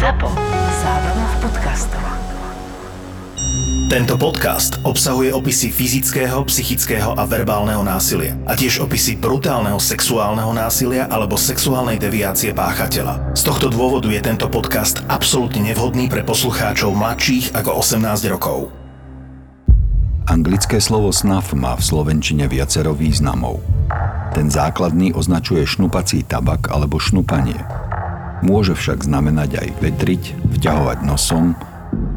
ZAPO. Zábrná v podcastov. Tento podcast obsahuje opisy fyzického, psychického a verbálneho násilia a tiež opisy brutálneho sexuálneho násilia alebo sexuálnej deviácie páchateľa. Z tohto dôvodu je tento podcast absolútne nevhodný pre poslucháčov mladších ako 18 rokov. Anglické slovo snuff má v slovenčine viacero významov. Ten základný označuje šnupací tabak alebo šnupanie. Môže však znamenať aj vetriť, vťahovať nosom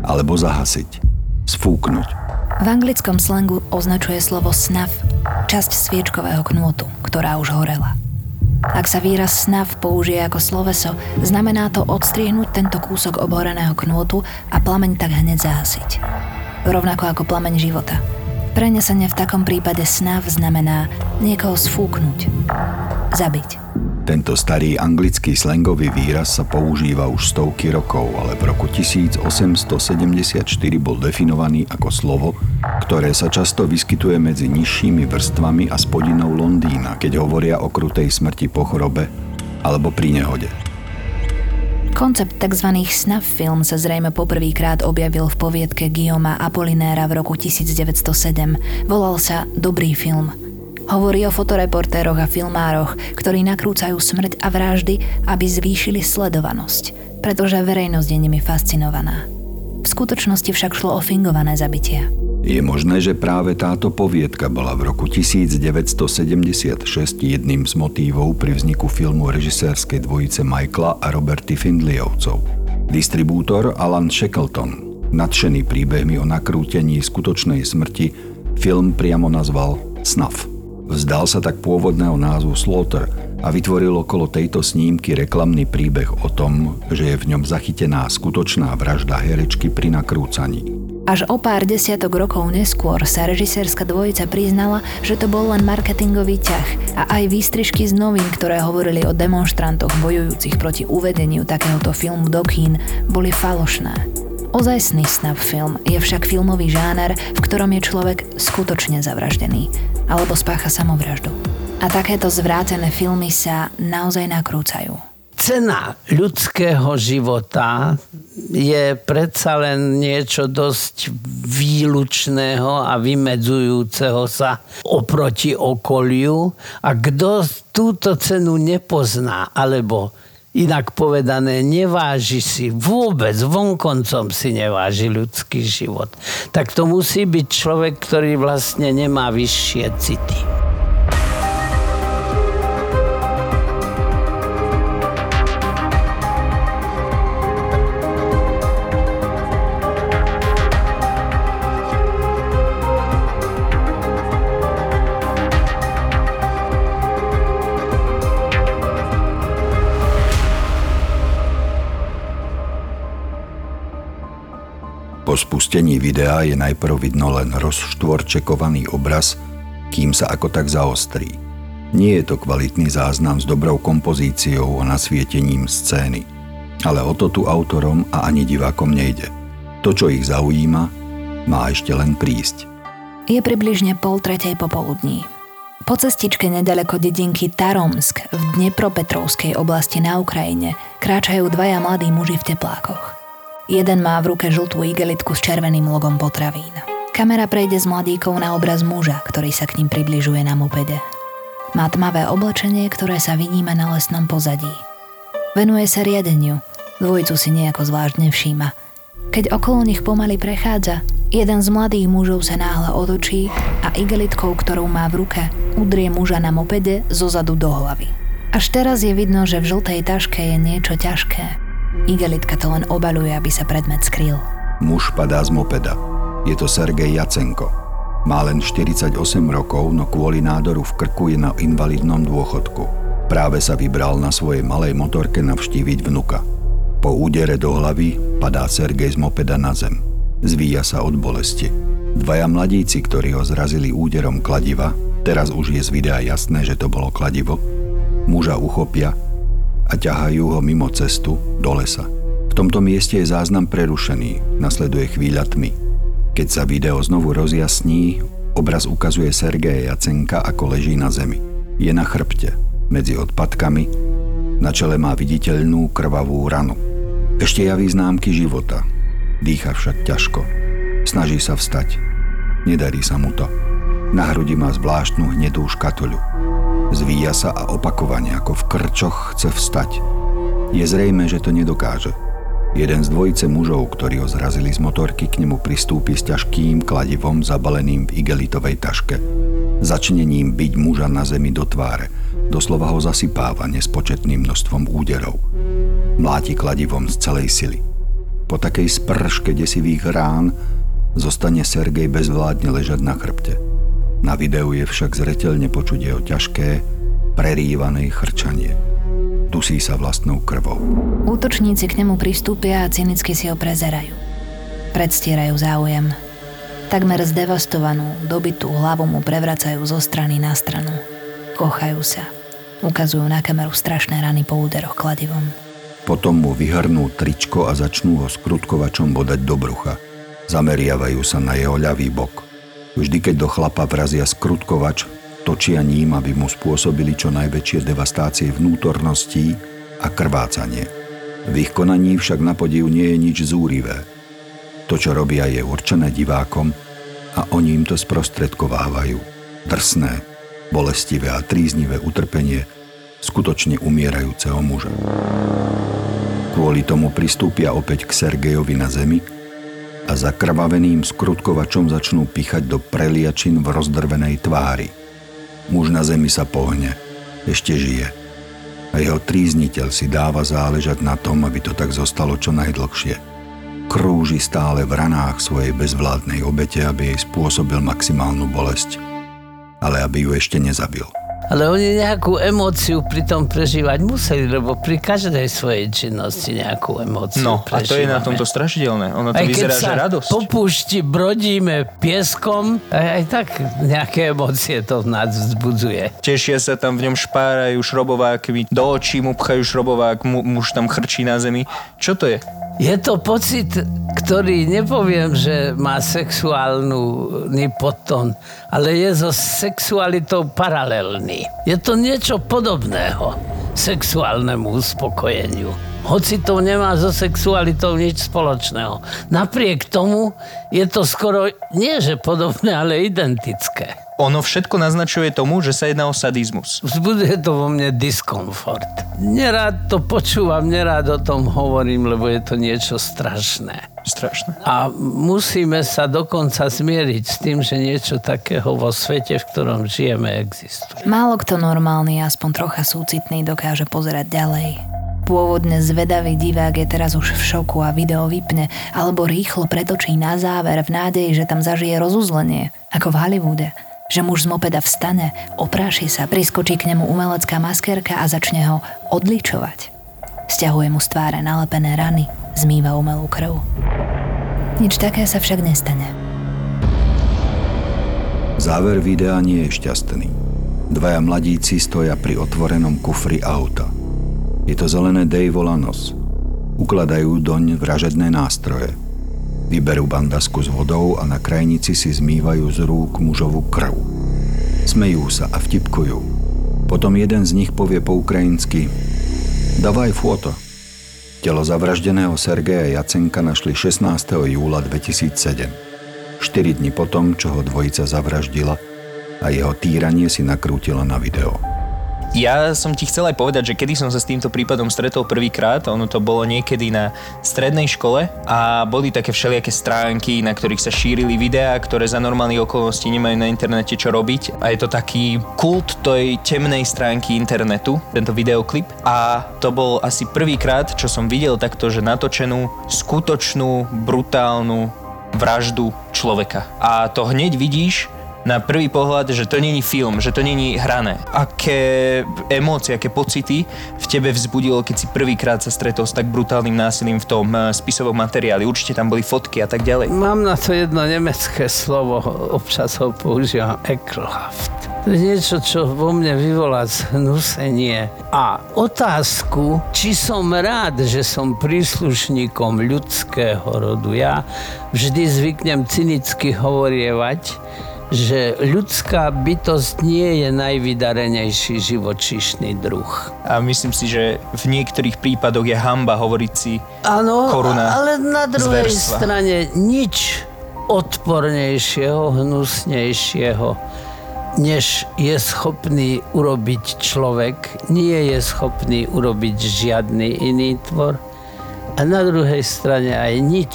alebo zahasiť, sfúknuť. V anglickom slangu označuje slovo snuff časť sviečkového knôtu, ktorá už horela. Ak sa výraz snuff použije ako sloveso, znamená to odstriehnúť tento kúsok obhoreného knôtu a plameň tak hneď zahasiť rovnako ako plameň života. Prenesenie v takom prípade snav znamená niekoho sfúknuť, zabiť. Tento starý anglický slangový výraz sa používa už stovky rokov, ale v roku 1874 bol definovaný ako slovo, ktoré sa často vyskytuje medzi nižšími vrstvami a spodinou Londýna, keď hovoria o krutej smrti po chorobe alebo pri nehode. Koncept tzv. snuff film sa zrejme poprvýkrát objavil v poviedke Guillaume Apolinéra v roku 1907. Volal sa Dobrý film. Hovorí o fotoreportéroch a filmároch, ktorí nakrúcajú smrť a vraždy, aby zvýšili sledovanosť, pretože verejnosť je nimi fascinovaná. V skutočnosti však šlo o fingované zabitia. Je možné, že práve táto poviedka bola v roku 1976 jedným z motívov pri vzniku filmu režisérskej dvojice Michaela a Roberty Findleyovcov. Distribútor Alan Shackleton, nadšený príbehmi o nakrútení skutočnej smrti, film priamo nazval Snuff. Vzdal sa tak pôvodného názvu Slaughter a vytvoril okolo tejto snímky reklamný príbeh o tom, že je v ňom zachytená skutočná vražda herečky pri nakrúcaní. Až o pár desiatok rokov neskôr sa režisérska dvojica priznala, že to bol len marketingový ťah a aj výstrižky z novín, ktoré hovorili o demonstrantoch bojujúcich proti uvedeniu takéhoto filmu do kín, boli falošné. Ozajstný snap film je však filmový žáner, v ktorom je človek skutočne zavraždený alebo spácha samovraždu. A takéto zvrátené filmy sa naozaj nakrúcajú cena ľudského života je predsa len niečo dosť výlučného a vymedzujúceho sa oproti okoliu. A kto túto cenu nepozná, alebo inak povedané, neváži si vôbec, vonkoncom si neváži ľudský život, tak to musí byť človek, ktorý vlastne nemá vyššie city. Po spustení videa je najprv vidno len rozštvorčekovaný obraz, kým sa ako tak zaostrí. Nie je to kvalitný záznam s dobrou kompozíciou a nasvietením scény. Ale o to tu autorom a ani divákom nejde. To, čo ich zaujíma, má ešte len prísť. Je približne pol tretej popoludní. Po cestičke nedaleko dedinky Taromsk v Dnepropetrovskej oblasti na Ukrajine kráčajú dvaja mladí muži v teplákoch. Jeden má v ruke žltú igelitku s červeným logom potravín. Kamera prejde z mladíkov na obraz muža, ktorý sa k ním približuje na mopede. Má tmavé oblečenie, ktoré sa vyníma na lesnom pozadí. Venuje sa riadeniu, dvojicu si nejako zvláštne všíma. Keď okolo nich pomaly prechádza, jeden z mladých mužov sa náhle otočí a igelitkou, ktorou má v ruke, udrie muža na mopede zo zadu do hlavy. Až teraz je vidno, že v žltej taške je niečo ťažké, Igelitka to len obaluje, aby sa predmet skryl. Muž padá z mopeda. Je to Sergej Jacenko. Má len 48 rokov, no kvôli nádoru v krku je na invalidnom dôchodku. Práve sa vybral na svojej malej motorke navštíviť vnuka. Po údere do hlavy padá Sergej z mopeda na zem. Zvíja sa od bolesti. Dvaja mladíci, ktorí ho zrazili úderom kladiva, teraz už je z videa jasné, že to bolo kladivo, muža uchopia a ťahajú ho mimo cestu do lesa. V tomto mieste je záznam prerušený, nasleduje chvíľa tmy. Keď sa video znovu rozjasní, obraz ukazuje Sergeja Jacenka, ako leží na zemi. Je na chrbte, medzi odpadkami, na čele má viditeľnú krvavú ranu. Ešte javí známky života. Dýcha však ťažko. Snaží sa vstať. Nedarí sa mu to. Na hrudi má zvláštnu hnedú škatuľu. Zvíja sa a opakovane ako v krčoch chce vstať. Je zrejme, že to nedokáže. Jeden z dvojice mužov, ktorí ho zrazili z motorky, k nemu pristúpi s ťažkým kladivom zabaleným v igelitovej taške. Začne ním byť muža na zemi do tváre. Doslova ho zasypáva nespočetným množstvom úderov. Mláti kladivom z celej sily. Po takej sprške desivých rán zostane Sergej bezvládne ležať na chrbte. Na videu je však zretelne počuť jeho ťažké, prerývané chrčanie dusí sa vlastnou krvou. Útočníci k nemu pristúpia a cynicky si ho prezerajú. Predstierajú záujem. Takmer zdevastovanú, dobitú hlavu mu prevracajú zo strany na stranu. Kochajú sa. Ukazujú na kameru strašné rany po úderoch kladivom. Potom mu vyhrnú tričko a začnú ho skrutkovačom bodať do brucha. Zameriavajú sa na jeho ľavý bok. Vždy, keď do chlapa vrazia skrutkovač, točia ním, aby mu spôsobili čo najväčšie devastácie vnútorností a krvácanie. V ich konaní však na podiv nie je nič zúrivé. To, čo robia, je určené divákom a oni im to sprostredkovávajú. Drsné, bolestivé a tríznivé utrpenie skutočne umierajúceho muža. Kvôli tomu pristúpia opäť k Sergejovi na zemi a zakrvaveným skrutkovačom začnú pichať do preliačin v rozdrvenej tvári – Muž na zemi sa pohne. Ešte žije. A jeho trízniteľ si dáva záležať na tom, aby to tak zostalo čo najdlhšie. Krúži stále v ranách svojej bezvládnej obete, aby jej spôsobil maximálnu bolesť. Ale aby ju ešte nezabil. Ale oni nejakú emóciu pri tom prežívať museli, lebo pri každej svojej činnosti nejakú emóciu No, a to je na tomto strašidelné. Ono to aj vyzerá, že radosť. po púšti brodíme pieskom, aj, aj tak nejaké emócie to v nás vzbudzuje. Tešia sa tam v ňom špárajú šrobovákmi, do očí mu pchajú šrobovák, mu, muž tam chrčí na zemi. Čo to je? Je to pocit, ktorý nepoviem, že má sexuálny podton, ale je so sexualitou paralelný. Je to niečo podobného sexuálnemu uspokojeniu. Hoci to nemá so sexualitou nič spoločného. Napriek tomu je to skoro nie že podobné, ale identické. Ono všetko naznačuje tomu, že sa jedná o sadizmus. Vzbudzuje to vo mne diskomfort. Nerád to počúvam, nerád o tom hovorím, lebo je to niečo strašné. Strašné. A musíme sa dokonca zmieriť s tým, že niečo takého vo svete, v ktorom žijeme, existuje. Málo kto normálny, aspoň trocha súcitný, dokáže pozerať ďalej. Pôvodne zvedavý divák je teraz už v šoku a video vypne, alebo rýchlo pretočí na záver v nádeji, že tam zažije rozuzlenie, ako v Hollywoode že muž z mopeda vstane, opráši sa, priskočí k nemu umelecká maskérka a začne ho odličovať. Sťahuje mu z tváre nalepené rany, zmýva umelú krv. Nič také sa však nestane. Záver videa nie je šťastný. Dvaja mladíci stoja pri otvorenom kufri auta. Je to zelené Dave Lanos. Ukladajú doň vražedné nástroje – Vyberú bandasku s vodou a na krajnici si zmývajú z rúk mužovú krv. Smejú sa a vtipkujú. Potom jeden z nich povie po ukrajinsky Davaj foto. Telo zavraždeného Sergeja Jacenka našli 16. júla 2007. 4 dni potom, čo ho dvojica zavraždila a jeho týranie si nakrútila na video. Ja som ti chcel aj povedať, že kedy som sa s týmto prípadom stretol prvýkrát, ono to bolo niekedy na strednej škole a boli také všelijaké stránky, na ktorých sa šírili videá, ktoré za normálnych okolností nemajú na internete čo robiť a je to taký kult tej temnej stránky internetu, tento videoklip a to bol asi prvýkrát, čo som videl takto, že natočenú skutočnú, brutálnu vraždu človeka. A to hneď vidíš, na prvý pohľad, že to není film, že to není hrané. Aké emócie, aké pocity v tebe vzbudilo, keď si prvýkrát sa stretol s tak brutálnym násilím v tom eh, spisovom materiáli? Určite tam boli fotky a tak ďalej. Mám na to jedno nemecké slovo, občas ho používam, ekelhaft. To je niečo, čo vo mne vyvolá zhnusenie. A otázku, či som rád, že som príslušníkom ľudského rodu. Ja vždy zvyknem cynicky hovorievať, že ľudská bytosť nie je najvydarenejší živočíšny druh. A myslím si, že v niektorých prípadoch je hamba hovoriť si Áno, koruna ale na druhej zverstva. strane nič odpornejšieho, hnusnejšieho, než je schopný urobiť človek, nie je schopný urobiť žiadny iný tvor. A na druhej strane aj nič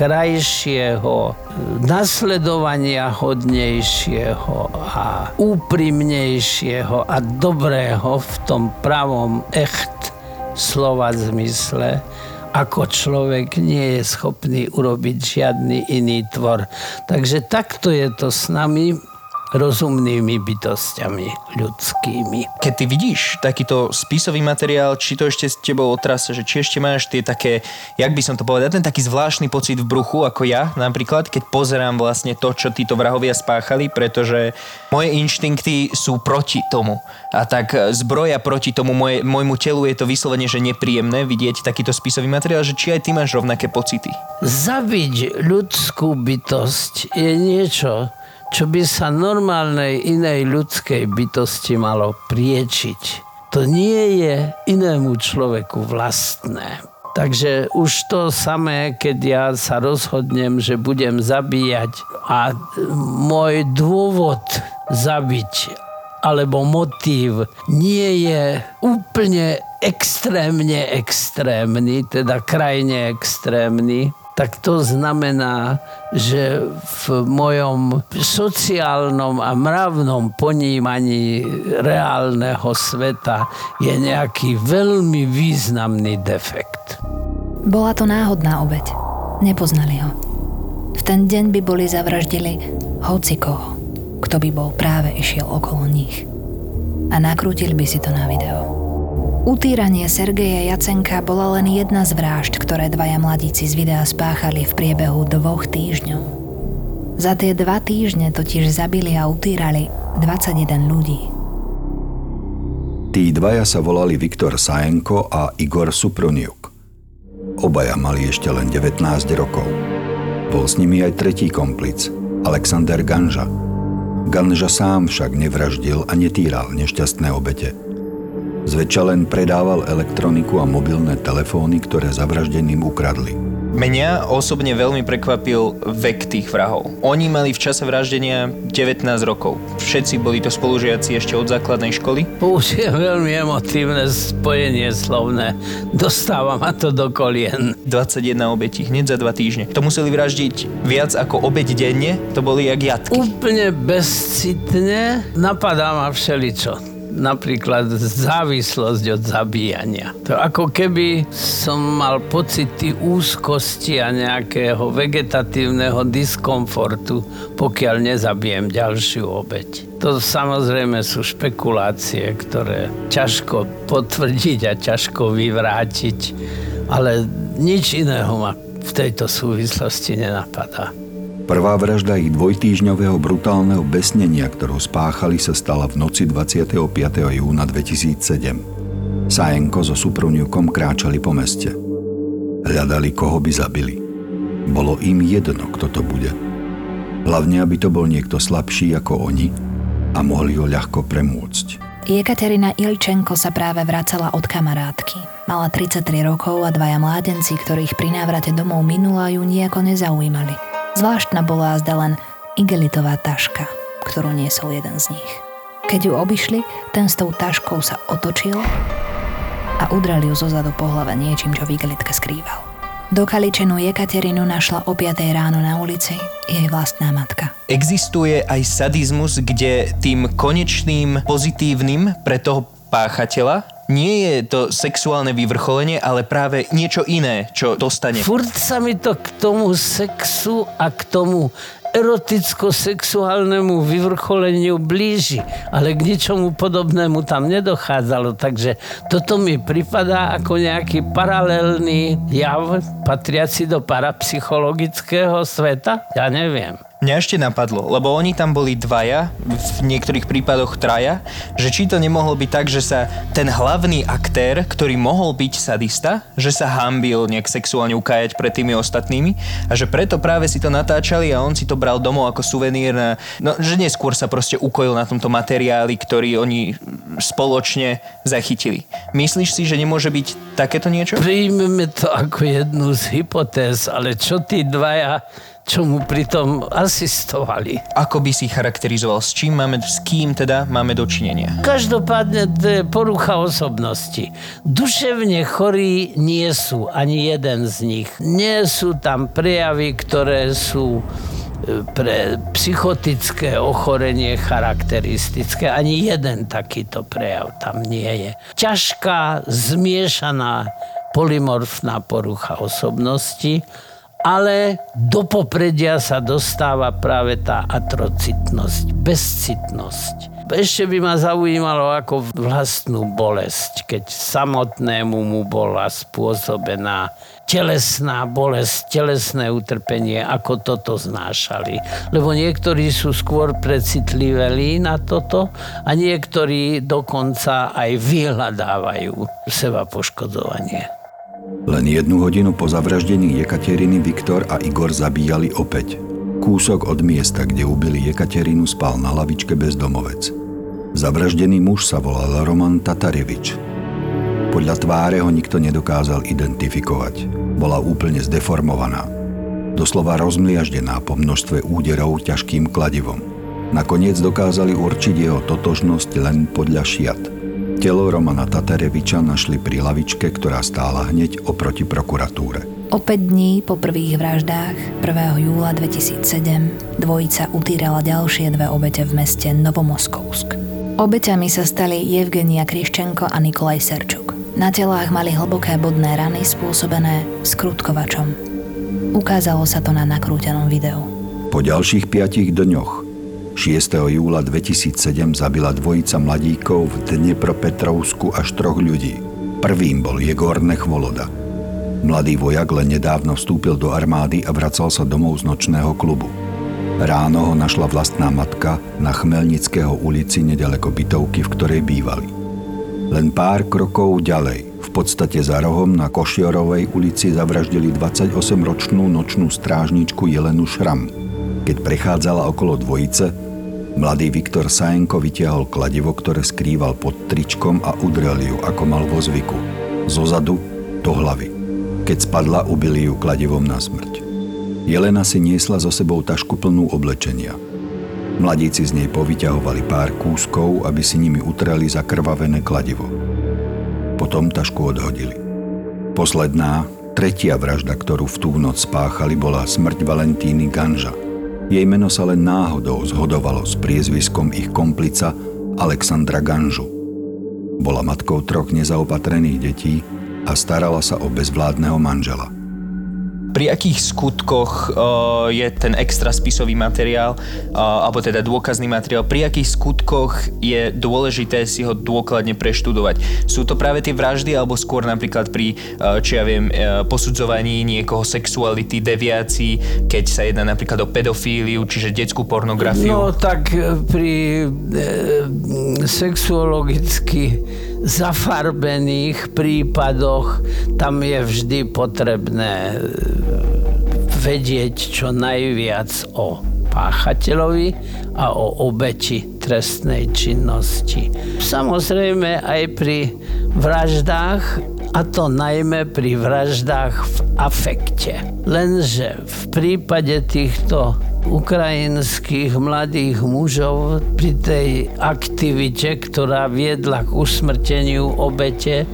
krajšieho, nasledovania hodnejšieho a úprimnejšieho a dobrého v tom pravom echt slova zmysle, ako človek nie je schopný urobiť žiadny iný tvor. Takže takto je to s nami, rozumnými bytostiami ľudskými. Keď ty vidíš takýto spisový materiál, či to ešte s tebou otrasa, že či ešte máš tie také, jak by som to povedal, ten taký zvláštny pocit v bruchu, ako ja napríklad, keď pozerám vlastne to, čo títo vrahovia spáchali, pretože moje inštinkty sú proti tomu. A tak zbroja proti tomu moje, môjmu telu je to vyslovene, že nepríjemné vidieť takýto spisový materiál, že či aj ty máš rovnaké pocity. Zabiť ľudskú bytosť je niečo, čo by sa normálnej inej ľudskej bytosti malo priečiť. To nie je inému človeku vlastné. Takže už to samé, keď ja sa rozhodnem, že budem zabíjať a môj dôvod zabiť alebo motív nie je úplne extrémne extrémny, teda krajne extrémny, tak to znamená, že v mojom sociálnom a mravnom ponímaní reálneho sveta je nejaký veľmi významný defekt. Bola to náhodná obeď. Nepoznali ho. V ten deň by boli zavraždili hoci koho, kto by bol práve išiel okolo nich. A nakrútili by si to na video. Utýranie Sergeja Jacenka bola len jedna z vražd, ktoré dvaja mladíci z videa spáchali v priebehu dvoch týždňov. Za tie dva týždne totiž zabili a utýrali 21 ľudí. Tí dvaja sa volali Viktor Sajenko a Igor Suproniuk. Obaja mali ešte len 19 rokov. Bol s nimi aj tretí komplic, Alexander Ganža. Ganža sám však nevraždil a netýral nešťastné obete – Zväčša len predával elektroniku a mobilné telefóny, ktoré zavraždeným ukradli. Mňa osobne veľmi prekvapil vek tých vrahov. Oni mali v čase vraždenia 19 rokov. Všetci boli to spolužiaci ešte od základnej školy. Už je veľmi emotívne spojenie slovné. Dostáva ma to do kolien. 21 obetí hneď za dva týždne. To museli vraždiť viac ako obeť denne, to boli jak jatky. Úplne bezcitne napadá ma všeličo napríklad závislosť od zabíjania. To ako keby som mal pocity úzkosti a nejakého vegetatívneho diskomfortu, pokiaľ nezabijem ďalšiu obeď. To samozrejme sú špekulácie, ktoré ťažko potvrdiť a ťažko vyvrátiť, ale nič iného ma v tejto súvislosti nenapadá. Prvá vražda ich dvojtýžňového brutálneho besnenia, ktorú spáchali, sa stala v noci 25. júna 2007. Sajenko so Supruniukom kráčali po meste. Hľadali, koho by zabili. Bolo im jedno, kto to bude. Hlavne, aby to bol niekto slabší ako oni a mohli ho ľahko premôcť. Jekaterina Ilčenko sa práve vracala od kamarátky. Mala 33 rokov a dvaja mládenci, ktorých pri návrate domov minula ju nejako nezaujímali. Zvláštna bola zda len igelitová taška, ktorú niesol jeden z nich. Keď ju obišli, ten s tou taškou sa otočil a udrel ju zozadu po hlave niečím, čo v igelitke skrýval. Dokaličenú Jekaterinu našla o 5 ráno na ulici jej vlastná matka. Existuje aj sadizmus, kde tým konečným pozitívnym pre toho páchateľa nie je to sexuálne vyvrcholenie, ale práve niečo iné, čo dostane. Furt sa mi to k tomu sexu a k tomu eroticko-sexuálnemu vyvrcholeniu blíži, ale k ničomu podobnému tam nedochádzalo, takže toto mi pripadá ako nejaký paralelný jav patriaci do parapsychologického sveta? Ja neviem. Mňa ešte napadlo, lebo oni tam boli dvaja, v niektorých prípadoch traja, že či to nemohlo byť tak, že sa ten hlavný aktér, ktorý mohol byť sadista, že sa hambil nejak sexuálne ukájať pred tými ostatnými a že preto práve si to natáčali a on si to bral domov ako suvenír, na, no, že neskôr sa proste ukojil na tomto materiáli, ktorý oni spoločne zachytili. Myslíš si, že nemôže byť takéto niečo? Príjmeme to ako jednu z hypotéz, ale čo tí dvaja čo mu pritom asistovali. Ako by si charakterizoval, s čím máme, s kým teda máme dočinenia? Každopádne to je porucha osobnosti. Duševne chorí nie sú, ani jeden z nich. Nie sú tam prejavy, ktoré sú e, pre psychotické ochorenie charakteristické. Ani jeden takýto prejav tam nie je. Ťažká, zmiešaná polymorfná porucha osobnosti, ale do popredia sa dostáva práve tá atrocitnosť, bezcitnosť. Ešte by ma zaujímalo ako vlastnú bolesť, keď samotnému mu bola spôsobená telesná bolesť, telesné utrpenie, ako toto znášali. Lebo niektorí sú skôr precitliveli na toto a niektorí dokonca aj vyhľadávajú seba poškodovanie. Len jednu hodinu po zavraždení Jekateriny Viktor a Igor zabíjali opäť. Kúsok od miesta, kde ubili Jekaterinu, spal na lavičke bezdomovec. Zavraždený muž sa volal Roman Tatarevič. Podľa tváre ho nikto nedokázal identifikovať. Bola úplne zdeformovaná. Doslova rozmliaždená po množstve úderov ťažkým kladivom. Nakoniec dokázali určiť jeho totožnosť len podľa šiat – Telo Romana Tatareviča našli pri lavičke, ktorá stála hneď oproti prokuratúre. O 5 dní po prvých vraždách 1. júla 2007 dvojica utírala ďalšie dve obete v meste Novomoskovsk. Obeťami sa stali Evgenia Kriščenko a Nikolaj Serčuk. Na telách mali hlboké bodné rany spôsobené skrutkovačom. Ukázalo sa to na nakrútenom videu. Po ďalších piatich dňoch 6. júla 2007 zabila dvojica mladíkov v Dnepropetrovsku až troch ľudí. Prvým bol Jegor Nechvoloda. Mladý vojak len nedávno vstúpil do armády a vracal sa domov z nočného klubu. Ráno ho našla vlastná matka na Chmelnického ulici nedaleko bytovky, v ktorej bývali. Len pár krokov ďalej, v podstate za rohom na Košiorovej ulici zavraždili 28-ročnú nočnú strážničku Jelenu Šram. Keď prechádzala okolo dvojice, Mladý Viktor Sajenko vytiahol kladivo, ktoré skrýval pod tričkom a udrel ju, ako mal vo zvyku. Zozadu do hlavy. Keď spadla, ubili ju kladivom na smrť. Jelena si niesla so sebou tašku plnú oblečenia. Mladíci z nej povyťahovali pár kúskov, aby si nimi utreli zakrvavené kladivo. Potom tašku odhodili. Posledná, tretia vražda, ktorú v tú noc spáchali, bola smrť Valentíny Ganža – jej meno sa len náhodou zhodovalo s priezviskom ich komplica Alexandra Ganžu. Bola matkou troch nezaopatrených detí a starala sa o bezvládneho manžela – pri akých skutkoch uh, je ten extra spisový materiál, uh, alebo teda dôkazný materiál, pri akých skutkoch je dôležité si ho dôkladne preštudovať. Sú to práve tie vraždy, alebo skôr napríklad pri, uh, či ja viem, uh, posudzovaní niekoho sexuality, deviácií, keď sa jedná napríklad o pedofíliu, čiže detskú pornografiu? No tak pri e, sexuologicky zafarbených prípadoch tam je vždy potrebné e, vedieť čo najviac o páchateľovi a o obeti trestnej činnosti. Samozrejme aj pri vraždách a to najmä pri vraždách v afekte. Lenže v prípade týchto ukrajinských mladých mužov pri tej aktivite, ktorá viedla k usmrteniu obete,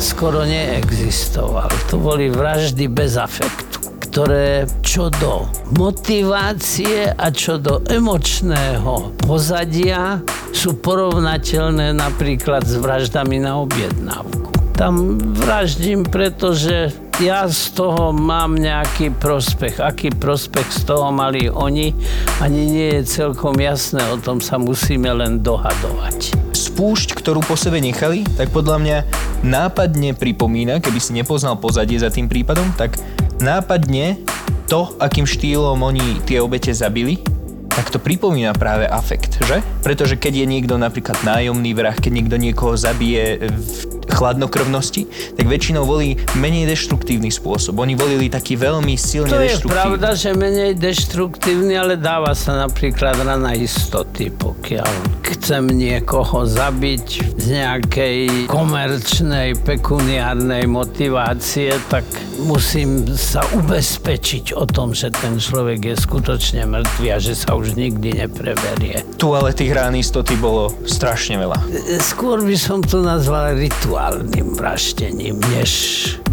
skoro neexistoval. To boli vraždy bez afektu, ktoré čo do motivácie a čo do emočného pozadia sú porovnateľné napríklad s vraždami na objednávku. Tam vraždím, pretože ja z toho mám nejaký prospech. Aký prospech z toho mali oni, ani nie je celkom jasné, o tom sa musíme len dohadovať. Spúšť, ktorú po sebe nechali, tak podľa mňa nápadne pripomína, keby si nepoznal pozadie za tým prípadom, tak nápadne to, akým štýlom oni tie obete zabili, tak to pripomína práve afekt, že? Pretože keď je niekto napríklad nájomný vrah, keď niekto niekoho zabije v chladnokrvnosti, tak väčšinou volí menej deštruktívny spôsob. Oni volili taký veľmi silne To je deštruktívny. pravda, že menej deštruktívny, ale dáva sa napríklad rana istoty, pokiaľ chcem niekoho zabiť z nejakej komerčnej, pekuniárnej motivácie, tak musím sa ubezpečiť o tom, že ten človek je skutočne mŕtvý a že sa už nikdy nepreberie. Tu ale tých rán istoty bolo strašne veľa. Skôr by som to nazval rituálnym vraždením, než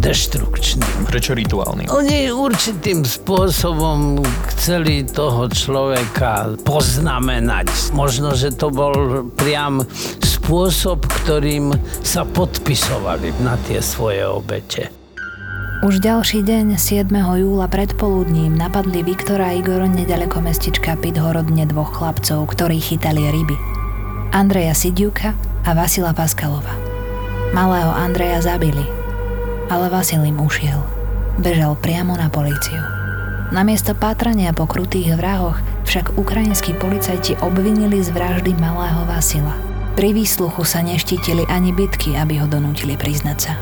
deštrukčným. Prečo rituálny? Oni určitým spôsobom chceli toho človeka poznamenať. Možno, že to bol priam spôsob, ktorým sa podpisovali na tie svoje obete. Už ďalší deň, 7. júla predpoludním, napadli Viktora a Igor nedaleko mestička Pithorodne dvoch chlapcov, ktorí chytali ryby. Andreja Sidiuka a Vasila Paskalova. Malého Andreja zabili, ale Vasil im ušiel. Bežal priamo na políciu. Namiesto pátrania po krutých vrahoch však ukrajinskí policajti obvinili z vraždy malého Vasila. Pri výsluchu sa neštítili ani bitky, aby ho donútili priznať sa.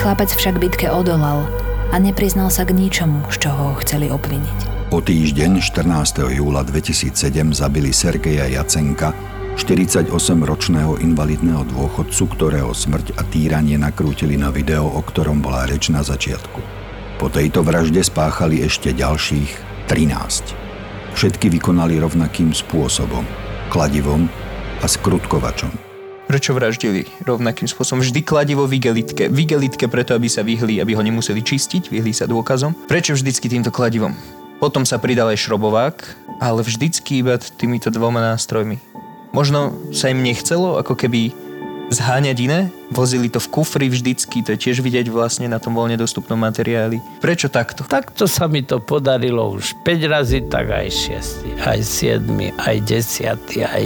Chlapec však bitke odolal a nepriznal sa k ničomu, z čoho ho chceli obviniť. O týždeň 14. júla 2007 zabili Sergeja Jacenka, 48-ročného invalidného dôchodcu, ktorého smrť a týranie nakrútili na video, o ktorom bola reč na začiatku. Po tejto vražde spáchali ešte ďalších 13. Všetky vykonali rovnakým spôsobom, kladivom a skrutkovačom. Prečo vraždili rovnakým spôsobom? Vždy kladivo v igelitke. V igelitke preto, aby sa vyhli, aby ho nemuseli čistiť, vyhli sa dôkazom. Prečo vždycky týmto kladivom? Potom sa pridal aj šrobovák, ale vždycky iba týmito dvoma nástrojmi. Možno sa im nechcelo ako keby zháňať iné, vozili to v kufri vždycky, to je tiež vidieť vlastne na tom voľne dostupnom materiáli. Prečo takto? Takto sa mi to podarilo už 5 razy, tak aj 6, aj 7, aj 10, aj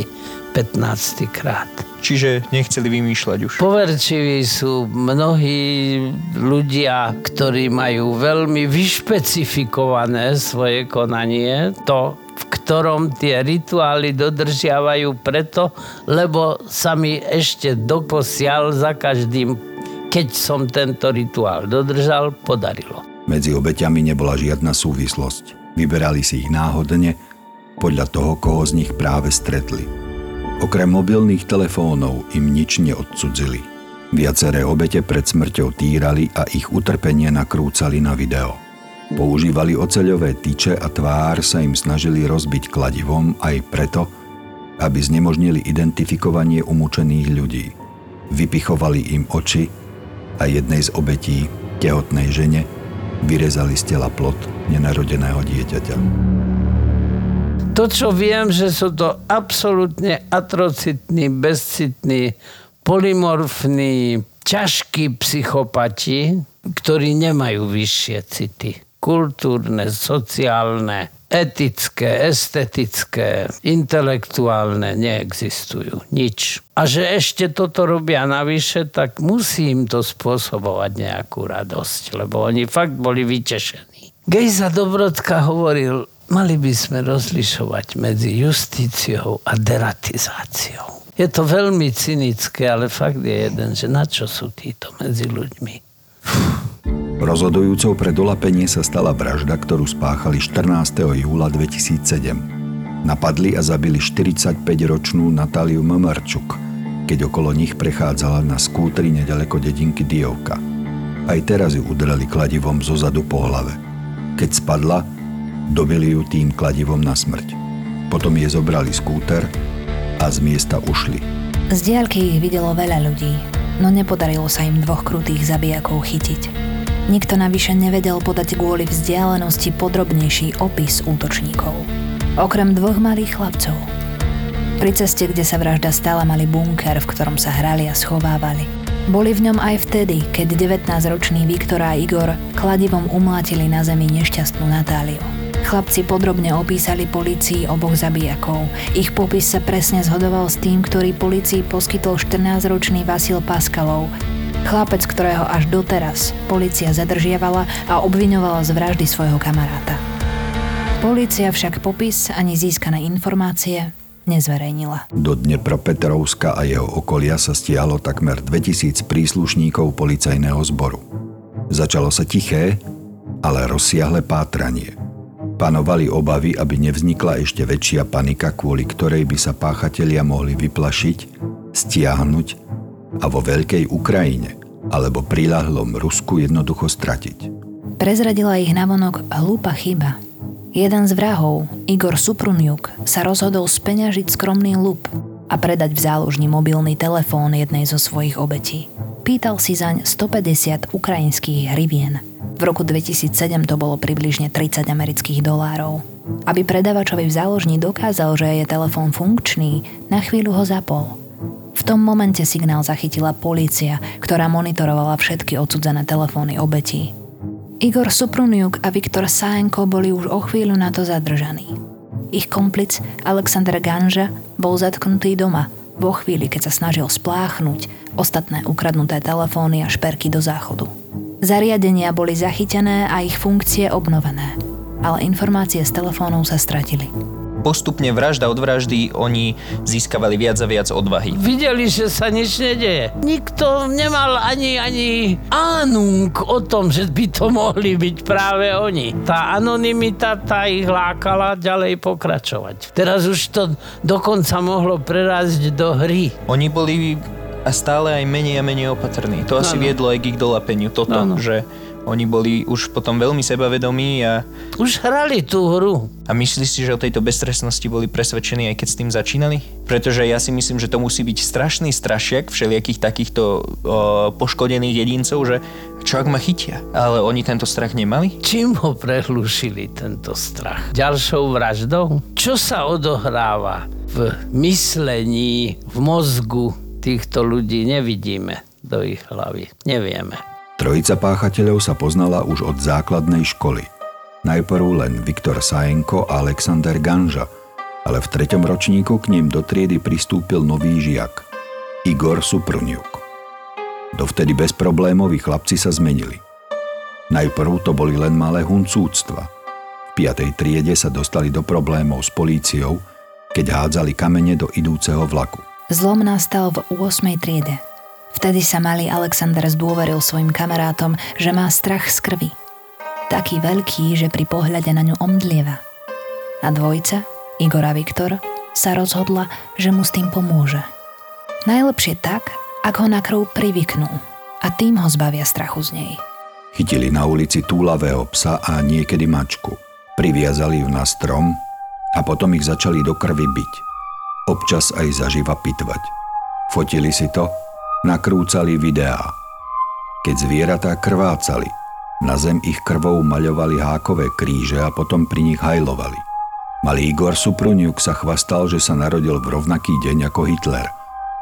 15 krát. Čiže nechceli vymýšľať už. Poverčiví sú mnohí ľudia, ktorí majú veľmi vyšpecifikované svoje konanie. To, v ktorom tie rituály dodržiavajú preto, lebo sa mi ešte doposiaľ za každým, keď som tento rituál dodržal, podarilo. Medzi obeťami nebola žiadna súvislosť. Vyberali si ich náhodne podľa toho, koho z nich práve stretli. Okrem mobilných telefónov im nič neodcudzili. Viaceré obete pred smrťou týrali a ich utrpenie nakrúcali na video. Používali oceľové tyče a tvár sa im snažili rozbiť kladivom aj preto, aby znemožnili identifikovanie umúčených ľudí. Vypichovali im oči a jednej z obetí, tehotnej žene, vyrezali z tela plot nenarodeného dieťaťa. To, čo viem, že sú to absolútne atrocitní, bezcitní, polymorfní, ťažkí psychopati, ktorí nemajú vyššie city. Kultúrne, sociálne, etické, estetické, intelektuálne neexistujú. Nič. A že ešte toto robia navyše, tak musím to spôsobovať nejakú radosť, lebo oni fakt boli vytešení. Gejza Dobrodka hovoril, mali by sme rozlišovať medzi justíciou a deratizáciou. Je to veľmi cynické, ale fakt je jeden, že na čo sú títo medzi ľuďmi. Rozhodujúcou pre dolapenie sa stala vražda, ktorú spáchali 14. júla 2007. Napadli a zabili 45-ročnú Natáliu Mamarčuk, keď okolo nich prechádzala na skútri nedaleko dedinky Diovka. Aj teraz ju udreli kladivom zozadu po hlave. Keď spadla, dobili ju tým kladivom na smrť. Potom jej zobrali skúter a z miesta ušli. Z diaľky ich videlo veľa ľudí, no nepodarilo sa im dvoch krutých zabijakov chytiť. Nikto navyše nevedel podať kvôli vzdialenosti podrobnejší opis útočníkov. Okrem dvoch malých chlapcov. Pri ceste, kde sa vražda stala, mali bunker, v ktorom sa hrali a schovávali. Boli v ňom aj vtedy, keď 19-roční Viktor a Igor kladivom umlátili na zemi nešťastnú Natáliu. Chlapci podrobne opísali policii oboch zabijakov. Ich popis sa presne zhodoval s tým, ktorý policii poskytol 14-ročný Vasil Paskalov, Chlapec, ktorého až doteraz policia zadržiavala a obviňovala z vraždy svojho kamaráta. Polícia však popis ani získané informácie nezverejnila. Do Dnepropetrovska a jeho okolia sa stiahlo takmer 2000 príslušníkov policajného zboru. Začalo sa tiché, ale rozsiahle pátranie. Panovali obavy, aby nevznikla ešte väčšia panika, kvôli ktorej by sa páchatelia mohli vyplašiť, stiahnuť a vo veľkej Ukrajine alebo prilahlom Rusku jednoducho stratiť. Prezradila ich navonok hlúpa chyba – Jeden z vrahov, Igor Supruniuk, sa rozhodol speňažiť skromný lup a predať v záložni mobilný telefón jednej zo svojich obetí. Pýtal si zaň 150 ukrajinských hrivien. V roku 2007 to bolo približne 30 amerických dolárov. Aby predavačovi v záložni dokázal, že je telefón funkčný, na chvíľu ho zapol. Tom momente signál zachytila polícia, ktorá monitorovala všetky odsudzené telefóny obetí. Igor Supruniuk a Viktor Sáenko boli už o chvíľu na to zadržaní. Ich komplic Alexander Ganža bol zatknutý doma vo chvíli, keď sa snažil spláchnuť ostatné ukradnuté telefóny a šperky do záchodu. Zariadenia boli zachytené a ich funkcie obnovené, ale informácie z telefónov sa stratili postupne vražda od vraždy oni získavali viac a viac odvahy. Videli, že sa nič nedeje. Nikto nemal ani, ani ánung o tom, že by to mohli byť práve oni. Tá anonimita tá ich lákala ďalej pokračovať. Teraz už to dokonca mohlo prerásť do hry. Oni boli a stále aj menej a menej opatrní. To asi ano. viedlo aj k ich dolapeniu. Toto, ano. že oni boli už potom veľmi sebavedomí a... Už hrali tú hru. A myslíš si, že o tejto beztrestnosti boli presvedčení aj keď s tým začínali? Pretože ja si myslím, že to musí byť strašný strašiak všelijakých takýchto o, poškodených jedincov, že čo ak ma chytia? Ale oni tento strach nemali? Čím ho prehlušili tento strach? Ďalšou vraždou? Čo sa odohráva v myslení, v mozgu týchto ľudí? Nevidíme do ich hlavy. Nevieme. Trojica páchateľov sa poznala už od základnej školy. Najprv len Viktor Sajenko a Alexander Ganža, ale v treťom ročníku k ním do triedy pristúpil nový žiak, Igor Supruniuk. Dovtedy bezproblémoví chlapci sa zmenili. Najprv to boli len malé huncúctva. V piatej triede sa dostali do problémov s políciou, keď hádzali kamene do idúceho vlaku. Zlom nastal v 8. triede – Vtedy sa malý Alexander zdôveril svojim kamarátom, že má strach z krvi. Taký veľký, že pri pohľade na ňu omdlieva. A dvojca, Igor a Viktor, sa rozhodla, že mu s tým pomôže. Najlepšie tak, ak ho na krv privyknú a tým ho zbavia strachu z nej. Chytili na ulici túlavého psa a niekedy mačku. Priviazali ju na strom a potom ich začali do krvi byť. Občas aj zaživa pitvať. Fotili si to nakrúcali videá. Keď zvieratá krvácali, na zem ich krvou maľovali hákové kríže a potom pri nich hajlovali. Malý Igor Supruniuk sa chvastal, že sa narodil v rovnaký deň ako Hitler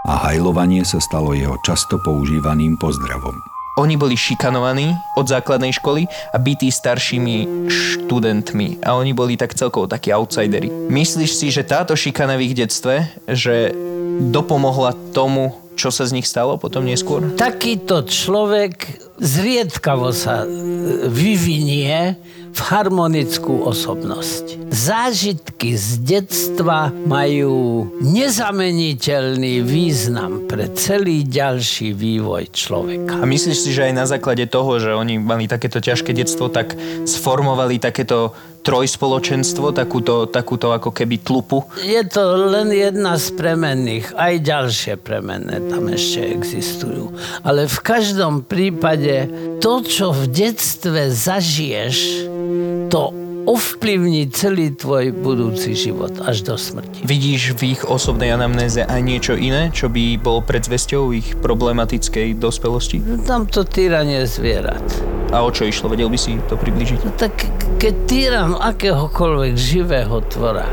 a hajlovanie sa stalo jeho často používaným pozdravom. Oni boli šikanovaní od základnej školy a bytí staršími študentmi a oni boli tak celkovo takí outsidery. Myslíš si, že táto šikana v ich detstve, že dopomohla tomu, čo sa z nich stalo potom neskôr? Takýto človek zriedkavo sa vyvinie v harmonickú osobnosť. Zážitky z detstva majú nezameniteľný význam pre celý ďalší vývoj človeka. A myslíš si, že aj na základe toho, že oni mali takéto ťažké detstvo, tak sformovali takéto trojspoločenstvo, takúto, takúto ako keby tlupu? Je to len jedna z premenných, aj ďalšie premenné tam ešte existujú. Ale v každom prípade to, čo v detstve zažiješ, to ovplyvní celý tvoj budúci život až do smrti. Vidíš v ich osobnej anamnéze aj niečo iné, čo by bolo predzvesťou ich problematickej dospelosti? Tam to týranie zvierat. A o čo išlo? Vedel by si to približiť? No tak keď týram akéhokoľvek živého tvora,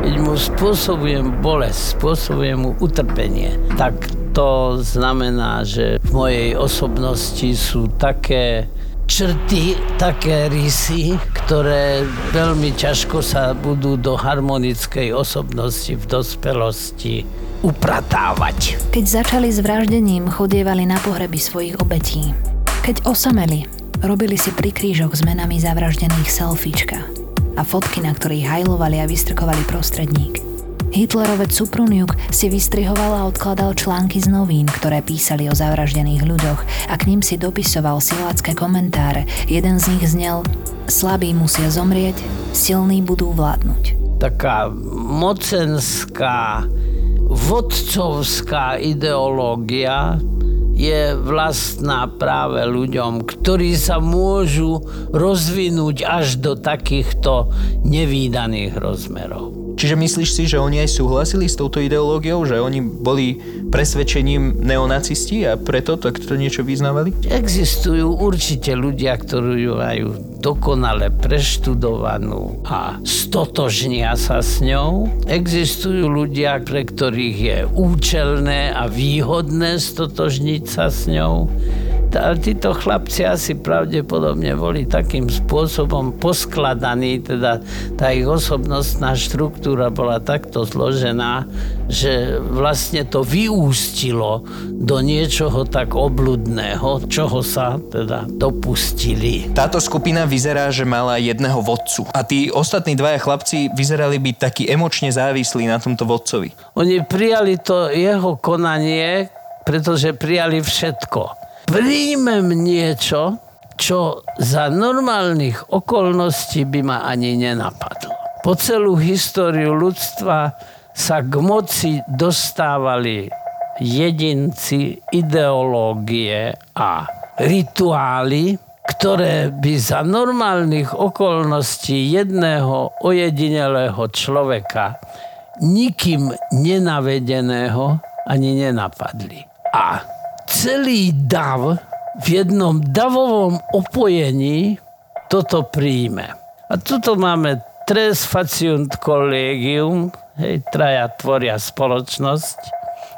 keď mu spôsobujem bolesť, spôsobujem mu utrpenie, tak to znamená, že v mojej osobnosti sú také črty, také rysy, ktoré veľmi ťažko sa budú do harmonickej osobnosti v dospelosti upratávať. Keď začali s vraždením, chodievali na pohreby svojich obetí. Keď osameli, robili si pri krížoch s menami zavraždených selfiečka a fotky, na ktorých hajlovali a vystrkovali prostredník. Hitlerovec Supruniuk si vystrihoval a odkladal články z novín, ktoré písali o zavraždených ľuďoch a k ním si dopisoval silácké komentáre. Jeden z nich znel Slabí musia zomrieť, silní budú vládnuť. Taká mocenská, vodcovská ideológia je vlastná práve ľuďom, ktorí sa môžu rozvinúť až do takýchto nevýdaných rozmerov. Čiže myslíš si, že oni aj súhlasili s touto ideológiou, že oni boli presvedčením neonacisti a preto takto niečo vyznávali? Existujú určite ľudia, ktorí ju majú dokonale preštudovanú a stotožnia sa s ňou. Existujú ľudia, pre ktorých je účelné a výhodné stotožniť sa s ňou títo chlapci asi pravdepodobne boli takým spôsobom poskladaní, teda tá ich osobnostná štruktúra bola takto zložená, že vlastne to vyústilo do niečoho tak obludného, čoho sa teda dopustili. Táto skupina vyzerá, že mala jedného vodcu a tí ostatní dvaja chlapci vyzerali byť takí emočne závislí na tomto vodcovi. Oni prijali to jeho konanie, pretože prijali všetko príjmem niečo, čo za normálnych okolností by ma ani nenapadlo. Po celú históriu ľudstva sa k moci dostávali jedinci, ideológie a rituály, ktoré by za normálnych okolností jedného ojedinelého človeka nikým nenavedeného ani nenapadli. A celý dav v jednom davovom opojení toto príjme. A tuto máme tres faciunt collegium, hej, traja tvoria spoločnosť,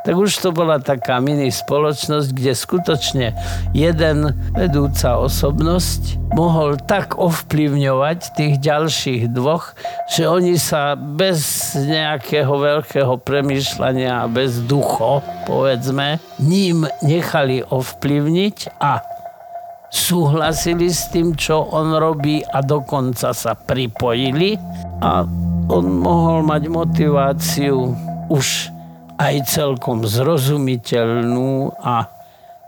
tak už to bola taká mini spoločnosť, kde skutočne jeden vedúca osobnosť mohol tak ovplyvňovať tých ďalších dvoch, že oni sa bez nejakého veľkého premýšľania a bez ducho, povedzme, ním nechali ovplyvniť a súhlasili s tým, čo on robí a dokonca sa pripojili. A on mohol mať motiváciu už aj celkom zrozumiteľnú a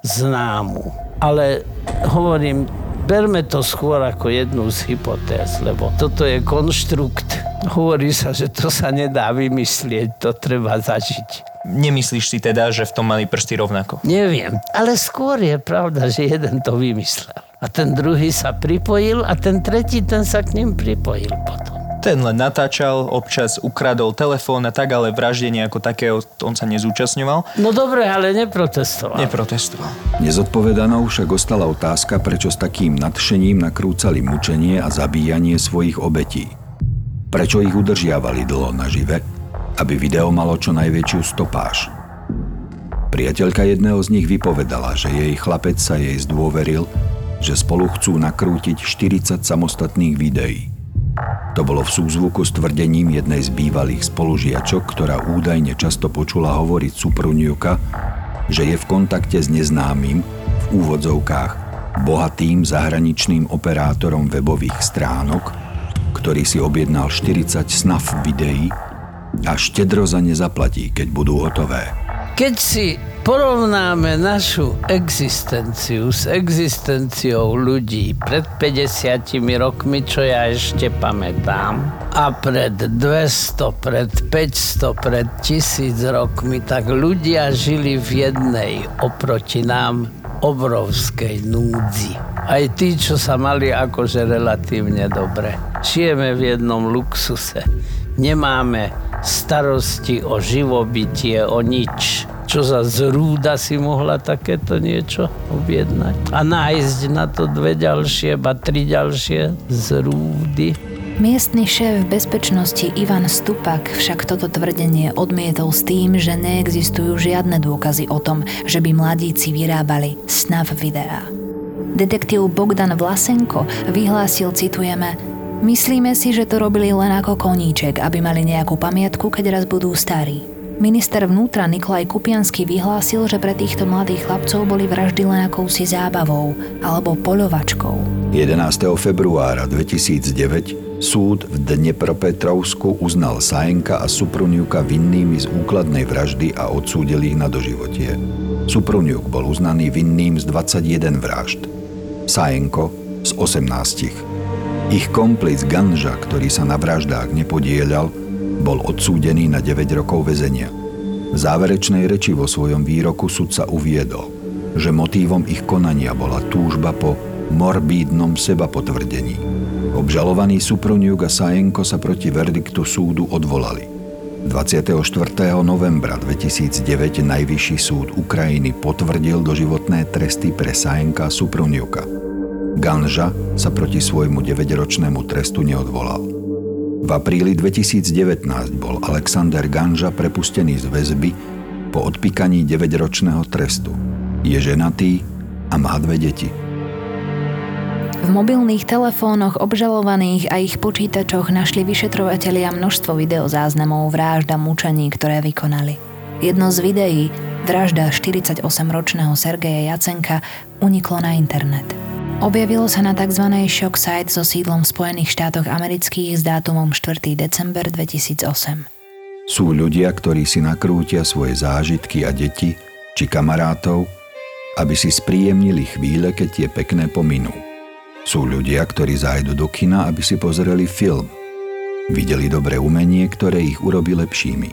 známu. Ale hovorím, berme to skôr ako jednu z hypotéz, lebo toto je konštrukt. Hovorí sa, že to sa nedá vymyslieť, to treba zažiť. Nemyslíš si teda, že v tom mali prsty rovnako? Neviem, ale skôr je pravda, že jeden to vymyslel. A ten druhý sa pripojil a ten tretí, ten sa k ním pripojil potom. Ten len natáčal, občas ukradol telefón a tak, ale vraždenie ako takého on sa nezúčastňoval. No dobre, ale neprotestoval. Neprotestoval. Nezodpovedanou však ostala otázka, prečo s takým nadšením nakrúcali mučenie a zabíjanie svojich obetí. Prečo ich udržiavali dlho nažive, aby video malo čo najväčšiu stopáž. Priateľka jedného z nich vypovedala, že jej chlapec sa jej zdôveril, že spolu chcú nakrútiť 40 samostatných videí. To bolo v súzvuku s tvrdením jednej z bývalých spolužiačok, ktorá údajne často počula hovoriť Supruniuka, že je v kontakte s neznámym, v úvodzovkách, bohatým zahraničným operátorom webových stránok, ktorý si objednal 40 snaf videí a štedro za ne zaplatí, keď budú hotové. Keď si porovnáme našu existenciu s existenciou ľudí pred 50 rokmi, čo ja ešte pamätám, a pred 200, pred 500, pred 1000 rokmi, tak ľudia žili v jednej oproti nám obrovskej núdzi. Aj tí, čo sa mali akože relatívne dobre. Žijeme v jednom luxuse. Nemáme starosti o živobytie, o nič čo za zrúda si mohla takéto niečo objednať. A nájsť na to dve ďalšie, ba tri ďalšie zrúdy. Miestny šéf bezpečnosti Ivan Stupak však toto tvrdenie odmietol s tým, že neexistujú žiadne dôkazy o tom, že by mladíci vyrábali snav videá. Detektív Bogdan Vlasenko vyhlásil, citujeme, Myslíme si, že to robili len ako koníček, aby mali nejakú pamiatku, keď raz budú starí. Minister vnútra Nikolaj Kupiansky vyhlásil, že pre týchto mladých chlapcov boli vraždy len akousi zábavou alebo poľovačkou. 11. februára 2009 súd v Dnepropetrovsku uznal Sajenka a Supruniuka vinnými z úkladnej vraždy a odsúdil ich na doživotie. Supruniuk bol uznaný vinným z 21 vražd. Sajenko z 18. Ich komplic Ganža, ktorý sa na vraždách nepodielal, bol odsúdený na 9 rokov väzenia. V záverečnej reči vo svojom výroku sudca uviedol, že motívom ich konania bola túžba po morbídnom seba potvrdení. Obžalovaní Suproniuk a Sajenko sa proti verdiktu súdu odvolali. 24. novembra 2009 Najvyšší súd Ukrajiny potvrdil doživotné tresty pre Sajenka a Suproniuka. Ganža sa proti svojmu 9-ročnému trestu neodvolal. V apríli 2019 bol Alexander Ganža prepustený z väzby po odpíkaní 9-ročného trestu. Je ženatý a má dve deti. V mobilných telefónoch obžalovaných a ich počítačoch našli vyšetrovatelia množstvo videozáznamov vražd a mučení, ktoré vykonali. Jedno z videí, vražda 48-ročného Sergeja Jacenka, uniklo na internet. Objavilo sa na tzv. shock site so sídlom v Spojených štátoch amerických s dátumom 4. december 2008. Sú ľudia, ktorí si nakrútia svoje zážitky a deti či kamarátov, aby si spríjemnili chvíle, keď tie pekné pominú. Sú ľudia, ktorí zájdu do kina, aby si pozreli film. Videli dobré umenie, ktoré ich urobí lepšími.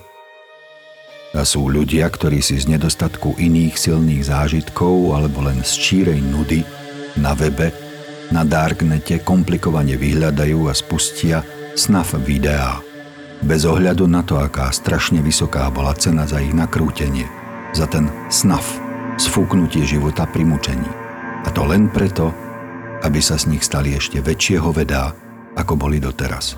A sú ľudia, ktorí si z nedostatku iných silných zážitkov alebo len z čírej nudy na webe, na darknete komplikovane vyhľadajú a spustia snaf videá. Bez ohľadu na to, aká strašne vysoká bola cena za ich nakrútenie, za ten snaf, sfúknutie života pri mučení. A to len preto, aby sa z nich stali ešte väčšie hovedá, ako boli doteraz.